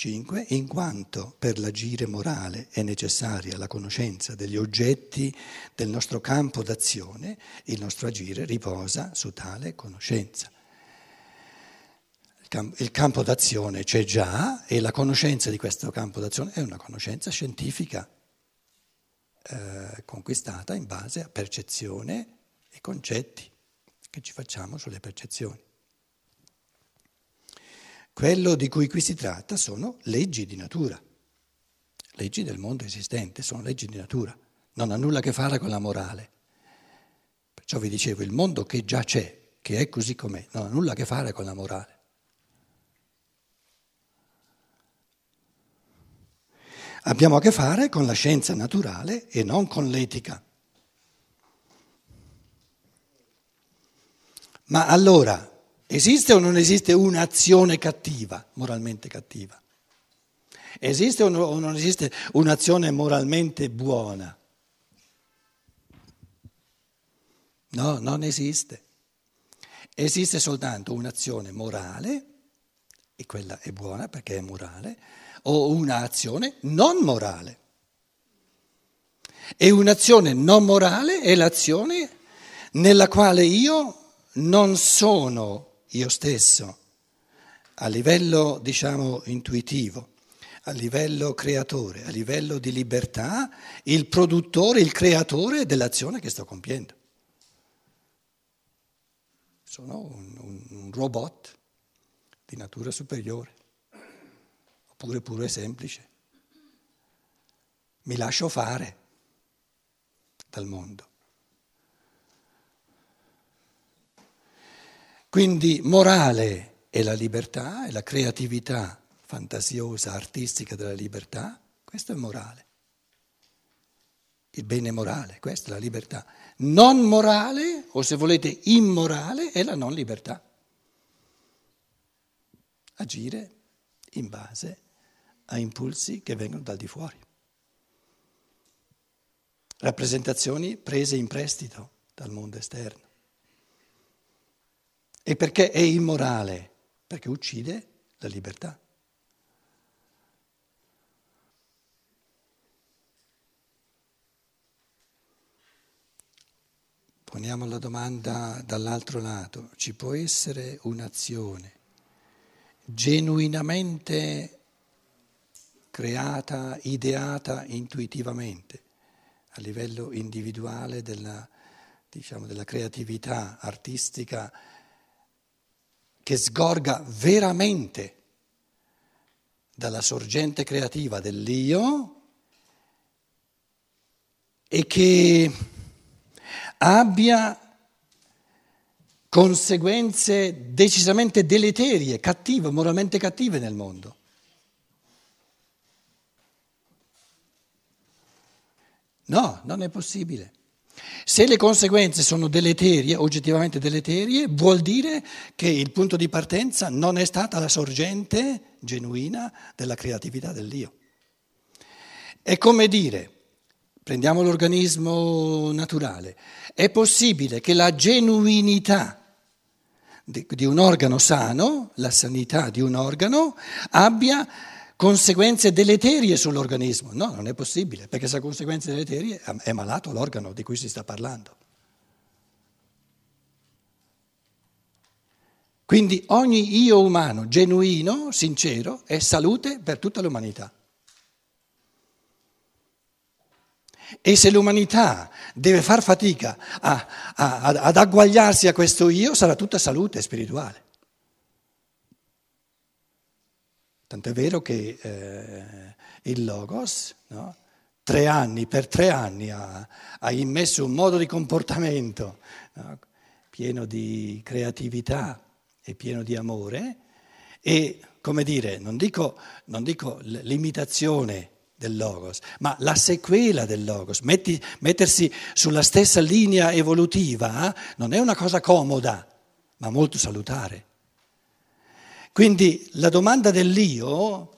5. In quanto per l'agire morale è necessaria la conoscenza degli oggetti del nostro campo d'azione, il nostro agire riposa su tale conoscenza. Il campo d'azione c'è già e la conoscenza di questo campo d'azione è una conoscenza scientifica eh, conquistata in base a percezione e concetti che ci facciamo sulle percezioni. Quello di cui qui si tratta sono leggi di natura, leggi del mondo esistente, sono leggi di natura, non ha nulla a che fare con la morale. Perciò vi dicevo, il mondo che già c'è, che è così com'è, non ha nulla a che fare con la morale. Abbiamo a che fare con la scienza naturale e non con l'etica. Ma allora, esiste o non esiste un'azione cattiva, moralmente cattiva? Esiste o non esiste un'azione moralmente buona? No, non esiste. Esiste soltanto un'azione morale, e quella è buona perché è morale, o un'azione non morale. E un'azione non morale è l'azione nella quale io non sono io stesso a livello, diciamo, intuitivo, a livello creatore, a livello di libertà, il produttore, il creatore dell'azione che sto compiendo. Sono un, un, un robot di natura superiore oppure puro e semplice. Mi lascio fare dal mondo. Quindi morale è la libertà, è la creatività fantasiosa, artistica della libertà, questo è morale. Il bene morale, questa è la libertà. Non morale, o se volete immorale, è la non libertà. Agire in base a impulsi che vengono dal di fuori. Rappresentazioni prese in prestito dal mondo esterno. E perché è immorale? Perché uccide la libertà. Poniamo la domanda dall'altro lato, ci può essere un'azione genuinamente creata, ideata intuitivamente a livello individuale della, diciamo, della creatività artistica che sgorga veramente dalla sorgente creativa dell'io e che abbia conseguenze decisamente deleterie, cattive, moralmente cattive nel mondo. No, non è possibile. Se le conseguenze sono deleterie, oggettivamente deleterie, vuol dire che il punto di partenza non è stata la sorgente genuina della creatività dell'io. È come dire, prendiamo l'organismo naturale, è possibile che la genuinità di un organo sano, la sanità di un organo, abbia conseguenze deleterie sull'organismo. No, non è possibile, perché se ha conseguenze deleterie è malato l'organo di cui si sta parlando. Quindi ogni io umano genuino, sincero, è salute per tutta l'umanità. E se l'umanità deve far fatica a, a, ad agguagliarsi a questo io, sarà tutta salute spirituale. Tant'è vero che eh, il Logos, no? tre anni, per tre anni ha, ha, immesso un modo di comportamento no? pieno di creatività e pieno di amore e, come dire, non dico, non dico l'imitazione del Logos, ma la sequela del Logos, Metti, mettersi sulla stessa linea evolutiva eh? non è una cosa comoda, ma molto salutare. Quindi la domanda dell'io,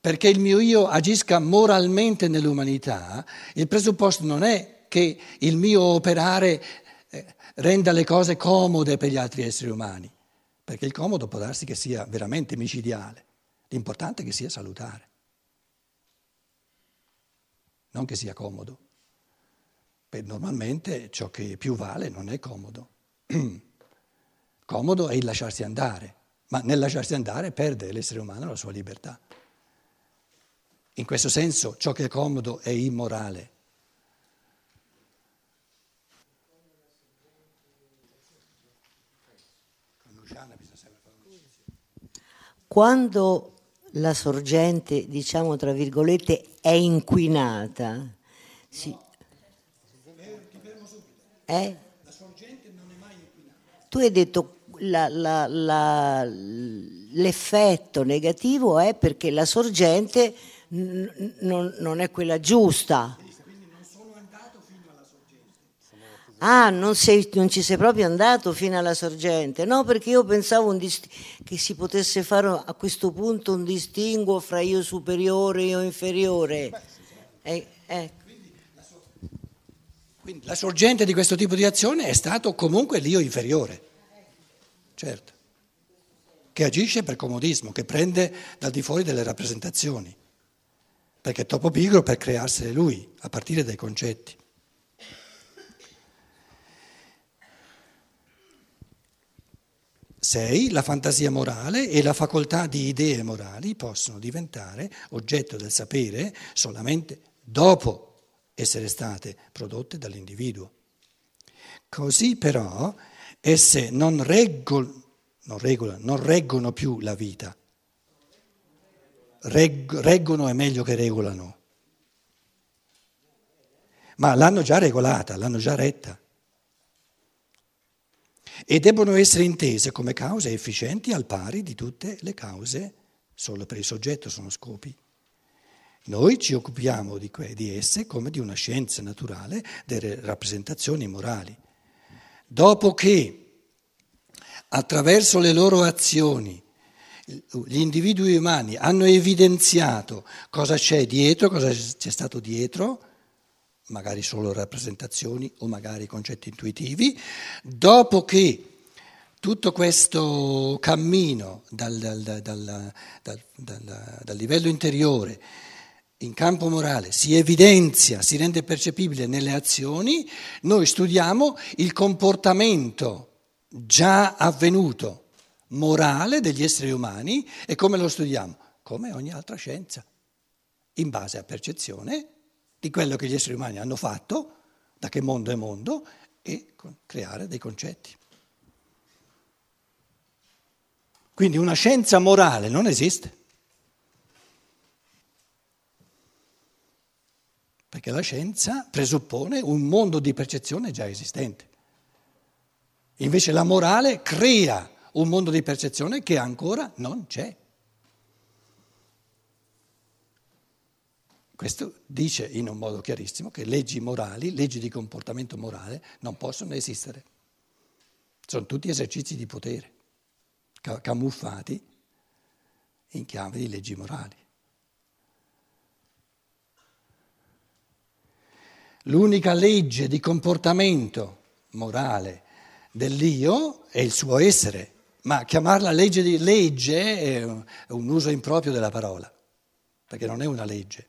perché il mio io agisca moralmente nell'umanità, il presupposto non è che il mio operare eh, renda le cose comode per gli altri esseri umani, perché il comodo può darsi che sia veramente micidiale. L'importante è che sia salutare, non che sia comodo. Beh, normalmente ciò che più vale non è comodo. comodo è il lasciarsi andare, ma nel lasciarsi andare perde l'essere umano la sua libertà. In questo senso ciò che è comodo è immorale. Quando la sorgente, diciamo tra virgolette, è inquinata, si... Eh? La sorgente non è mai inquinata. Tu hai detto la, la, la, l'effetto negativo è perché la sorgente n- non, non è quella giusta. Ah, non, sei, non, ci sei proprio andato fino alla sorgente? No, perché io pensavo dist- che si potesse fare a questo punto un distinguo fra io superiore e io inferiore. Eh, eh. Quindi la sorgente di questo tipo di azione è stato comunque l'io inferiore, certo, che agisce per comodismo, che prende dal di fuori delle rappresentazioni, perché è troppo pigro per crearsene lui, a partire dai concetti. 6. La fantasia morale e la facoltà di idee morali possono diventare oggetto del sapere solamente dopo essere state prodotte dall'individuo. Così però esse non, reggol, non, regolano, non reggono più la vita. Reg, reggono è meglio che regolano. Ma l'hanno già regolata, l'hanno già retta e debbono essere intese come cause efficienti al pari di tutte le cause, solo per il soggetto sono scopi. Noi ci occupiamo di esse come di una scienza naturale delle rappresentazioni morali. Dopo che attraverso le loro azioni gli individui umani hanno evidenziato cosa c'è dietro, cosa c'è stato dietro, magari solo rappresentazioni o magari concetti intuitivi, dopo che tutto questo cammino dal, dal, dal, dal, livello interiore in campo morale si evidenzia, si rende percepibile nelle azioni, noi studiamo il comportamento già avvenuto morale degli esseri umani e come lo studiamo? Come ogni altra scienza, in base a percezione di quello che gli esseri umani hanno fatto, da che mondo è mondo, e creare dei concetti. Quindi una scienza morale non esiste. Perché la scienza presuppone un mondo di percezione già esistente. Invece la morale crea un mondo di percezione che ancora non c'è. Questo dice in un modo chiarissimo che leggi morali, leggi di comportamento morale non possono esistere. Sono tutti esercizi di potere, camuffati in chiave di leggi morali. L'unica legge di comportamento morale dell'io è il suo essere, ma chiamarla legge di legge è un uso improprio della parola, perché non è una legge.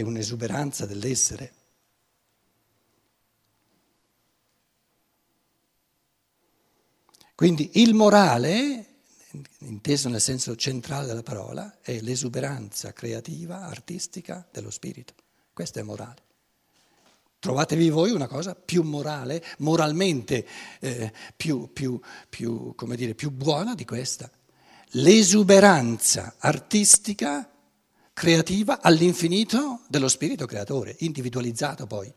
è un'esuberanza dell'essere. Quindi il morale, inteso nel senso centrale della parola, è l'esuberanza creativa, artistica dello spirito. Questo è morale. Trovatevi voi una cosa più morale, moralmente eh, più, più, più, dire, più buona di questa. L'esuberanza artistica creativa all'infinito dello spirito creatore, individualizzato poi.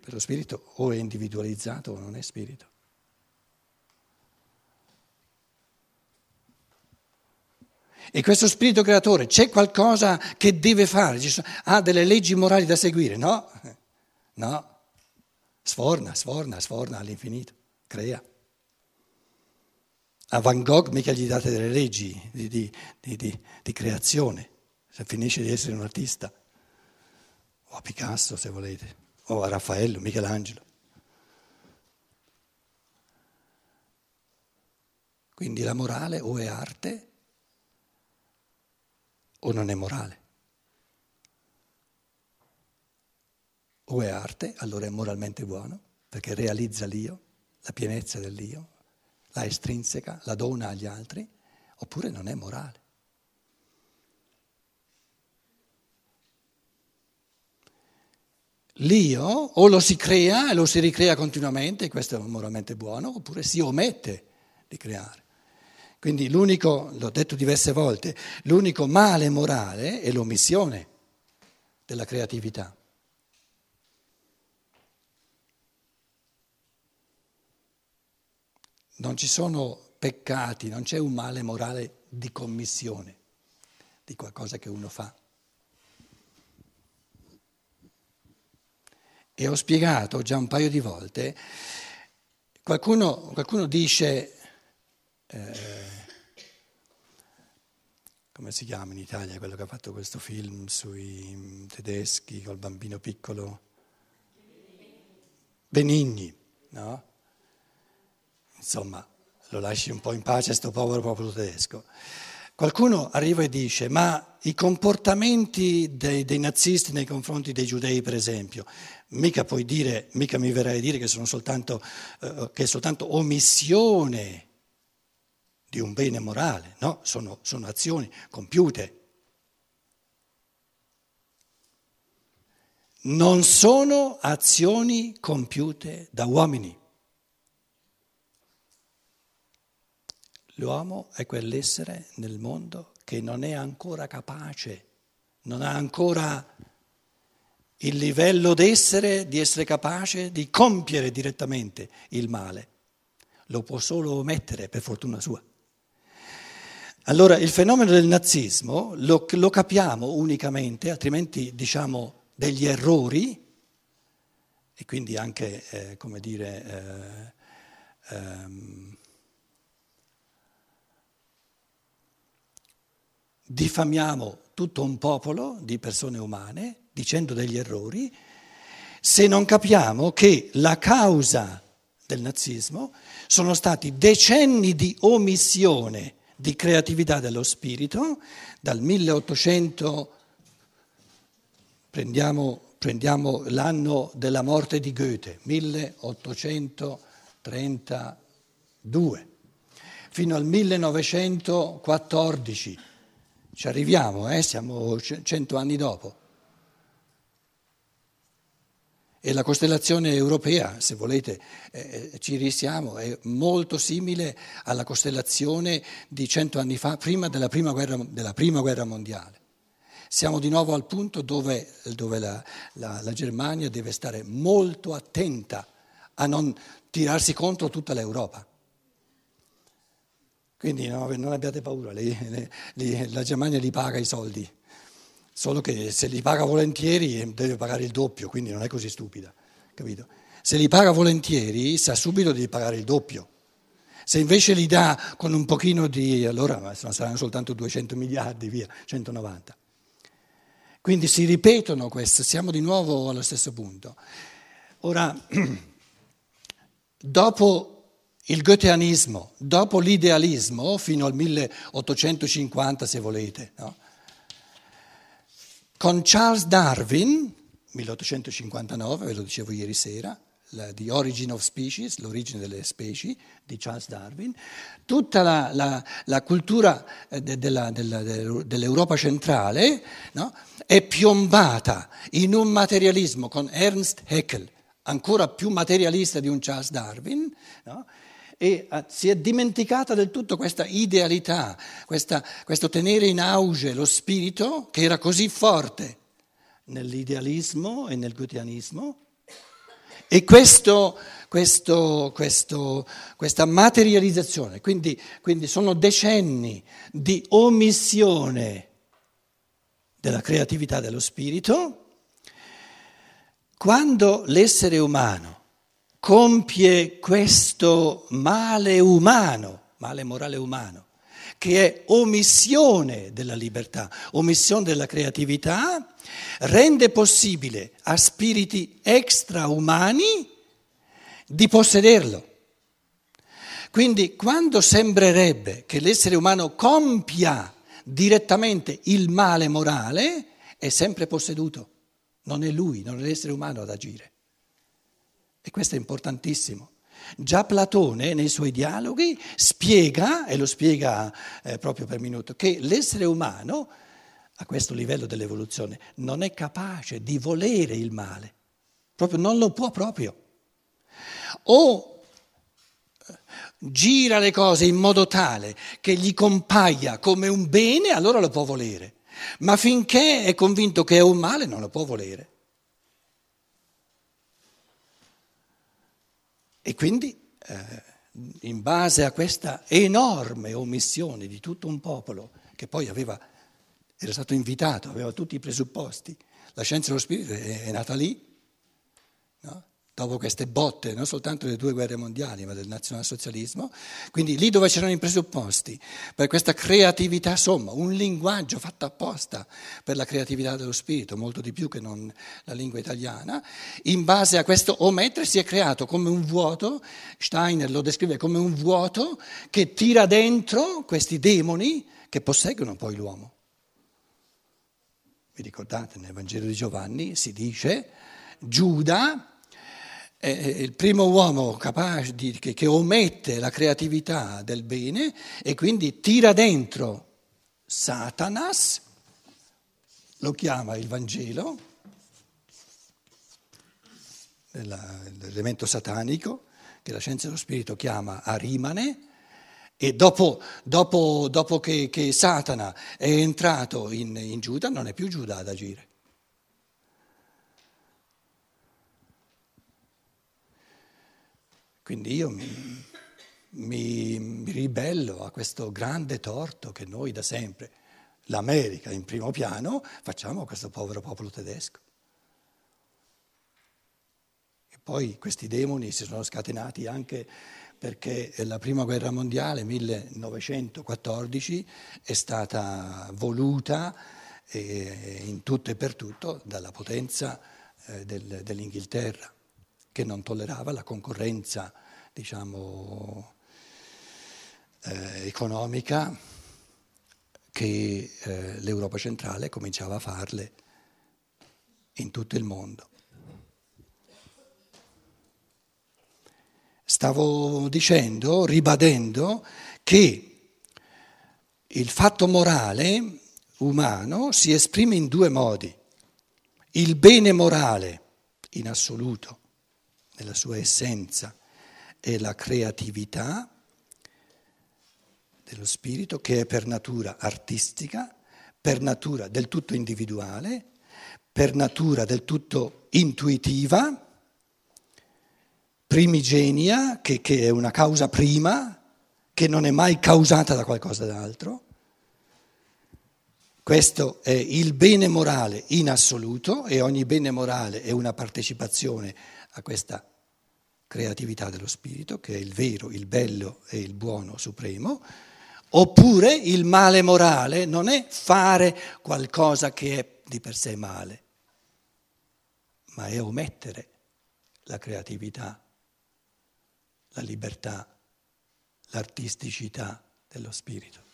Per lo spirito o è individualizzato o non è spirito. E questo spirito creatore c'è qualcosa che deve fare, ha delle leggi morali da seguire? No, no, sforna, sforna, sforna all'infinito, crea. A Van Gogh mica gli date delle leggi di, di, di, di creazione, se finisce di essere un artista. O a Picasso, se volete, o a Raffaello, Michelangelo. Quindi la morale o è arte o non è morale. O è arte, allora è moralmente buono, perché realizza l'io, la pienezza dell'io, la estrinseca, la dona agli altri, oppure non è morale. L'io o lo si crea e lo si ricrea continuamente, questo è moralmente buono, oppure si omette di creare. Quindi l'unico, l'ho detto diverse volte, l'unico male morale è l'omissione della creatività. Non ci sono peccati, non c'è un male morale di commissione di qualcosa che uno fa. E ho spiegato già un paio di volte, qualcuno, qualcuno dice, eh, come si chiama in Italia quello che ha fatto questo film sui tedeschi col bambino piccolo? Benigni, no? Insomma, lo lasci un po' in pace sto povero popolo tedesco. Qualcuno arriva e dice, ma i comportamenti dei, dei, nazisti nei confronti dei giudei, per esempio, mica puoi dire, mica mi verrai a dire che, sono soltanto, eh, che è soltanto omissione di un bene morale, no? Sono, sono azioni compiute. Non sono azioni compiute da uomini. L'uomo è quell'essere nel mondo che non è ancora capace, non ha ancora il livello d'essere, di essere capace di compiere direttamente il male. Lo può solo omettere per fortuna sua. Allora il fenomeno del nazismo lo, lo capiamo unicamente, altrimenti diciamo degli errori, e quindi anche, eh, come dire, eh, ehm, diffamiamo tutto un popolo di persone umane dicendo degli errori se non capiamo che la causa del nazismo sono stati decenni di omissione di creatività dello spirito dal 1800 prendiamo, prendiamo l'anno della morte di Goethe 1832 fino al 1914 ci arriviamo, eh? siamo cento anni dopo. E la costellazione europea, se volete, eh, ci risiamo, è molto simile alla costellazione di cento anni fa, prima della prima guerra, della prima guerra mondiale. Siamo di nuovo al punto dove, dove la, la, la Germania deve stare molto attenta a non tirarsi contro tutta l'Europa. Quindi no, non abbiate paura, li, li, la Germania li paga i soldi, solo che se li paga volentieri eh, deve pagare il doppio, quindi non è così stupida, capito? Se li paga volentieri sa subito di pagare il doppio. Se invece li dà con un pochino di... allora saranno soltanto 200 miliardi, via, 190. Quindi si ripetono queste, siamo di nuovo allo stesso punto. Ora, dopo il goetheanismo, dopo l'idealismo, fino al 1850 se volete, no? Con Charles Darwin, 1859, ve lo dicevo ieri sera, The Origin of Species, l'origine delle specie di Charles Darwin, tutta la, la, la cultura eh, de, della, della, dell'Europa centrale no? è piombata in un materialismo con Ernst Haeckel, ancora più materialista di un Charles Darwin, no? E ah, si è dimenticata del tutto questa idealità, questa, questo tenere in auge lo spirito che era così forte nell'idealismo e nel goetheanismo. E questo, questo, questo, questa materializzazione, quindi, quindi sono decenni di omissione della creatività dello spirito, quando l'essere umano compie questo male umano, male morale umano, che è omissione della libertà, omissione della creatività, rende possibile a spiriti extraumani di possederlo. Quindi quando sembrerebbe che l'essere umano compia direttamente il male morale, è sempre posseduto, non è lui, non è l'essere umano ad agire. E questo è importantissimo. Già Platone nei suoi dialoghi spiega, e lo spiega eh, proprio per minuto, che l'essere umano a questo livello dell'evoluzione non è capace di volere il male, proprio non lo può proprio. O eh, gira le cose in modo tale che gli compaia come un bene, allora lo può volere, ma finché è convinto che è un male non lo può volere. E quindi, eh, in base a questa enorme omissione di tutto un popolo che poi aveva, era stato invitato, aveva tutti i presupposti, la scienza dello spirito è, è nata lì, no? Dopo queste botte, non soltanto delle due guerre mondiali, ma del nazionalsocialismo, quindi lì dove c'erano i presupposti per questa creatività, insomma, un linguaggio fatto apposta per la creatività dello spirito, molto di più che non la lingua italiana, in base a questo omettere si è creato come un vuoto, Steiner lo descrive come un vuoto che tira dentro questi demoni che posseggono poi l'uomo. Vi ricordate, nel Vangelo di Giovanni si dice Giuda è il primo uomo capace di, che, che omette la creatività del bene e quindi tira dentro Satanas, lo chiama il Vangelo, l'elemento satanico, che la scienza dello spirito chiama Arimane, e dopo, dopo, dopo che, che, Satana è entrato in, in Giuda non è più Giuda ad agire. Quindi io mi, mi, mi, ribello a questo grande torto che noi da sempre, l'America in primo piano, facciamo a questo povero popolo tedesco. E poi questi demoni si sono scatenati anche perché la prima guerra mondiale, 1914, è stata voluta eh, in tutto e per tutto dalla potenza eh, del, dell'Inghilterra che non tollerava la concorrenza, diciamo, eh, economica che eh, l'Europa centrale cominciava a farle in tutto il mondo. Stavo dicendo, ribadendo, che il fatto morale umano si esprime in due modi. Il bene morale in assoluto nella sua essenza è la creatività dello spirito che è per natura artistica, per natura del tutto individuale, per natura del tutto intuitiva, primigenia, che, che è una causa prima, che non è mai causata da qualcosa d'altro. Questo è il bene morale in assoluto e ogni bene morale è una partecipazione a questa creatività dello spirito, che è il vero, il bello e il buono supremo, oppure il male morale non è fare qualcosa che è di per sé male, ma è omettere la creatività, la libertà, l'artisticità dello spirito.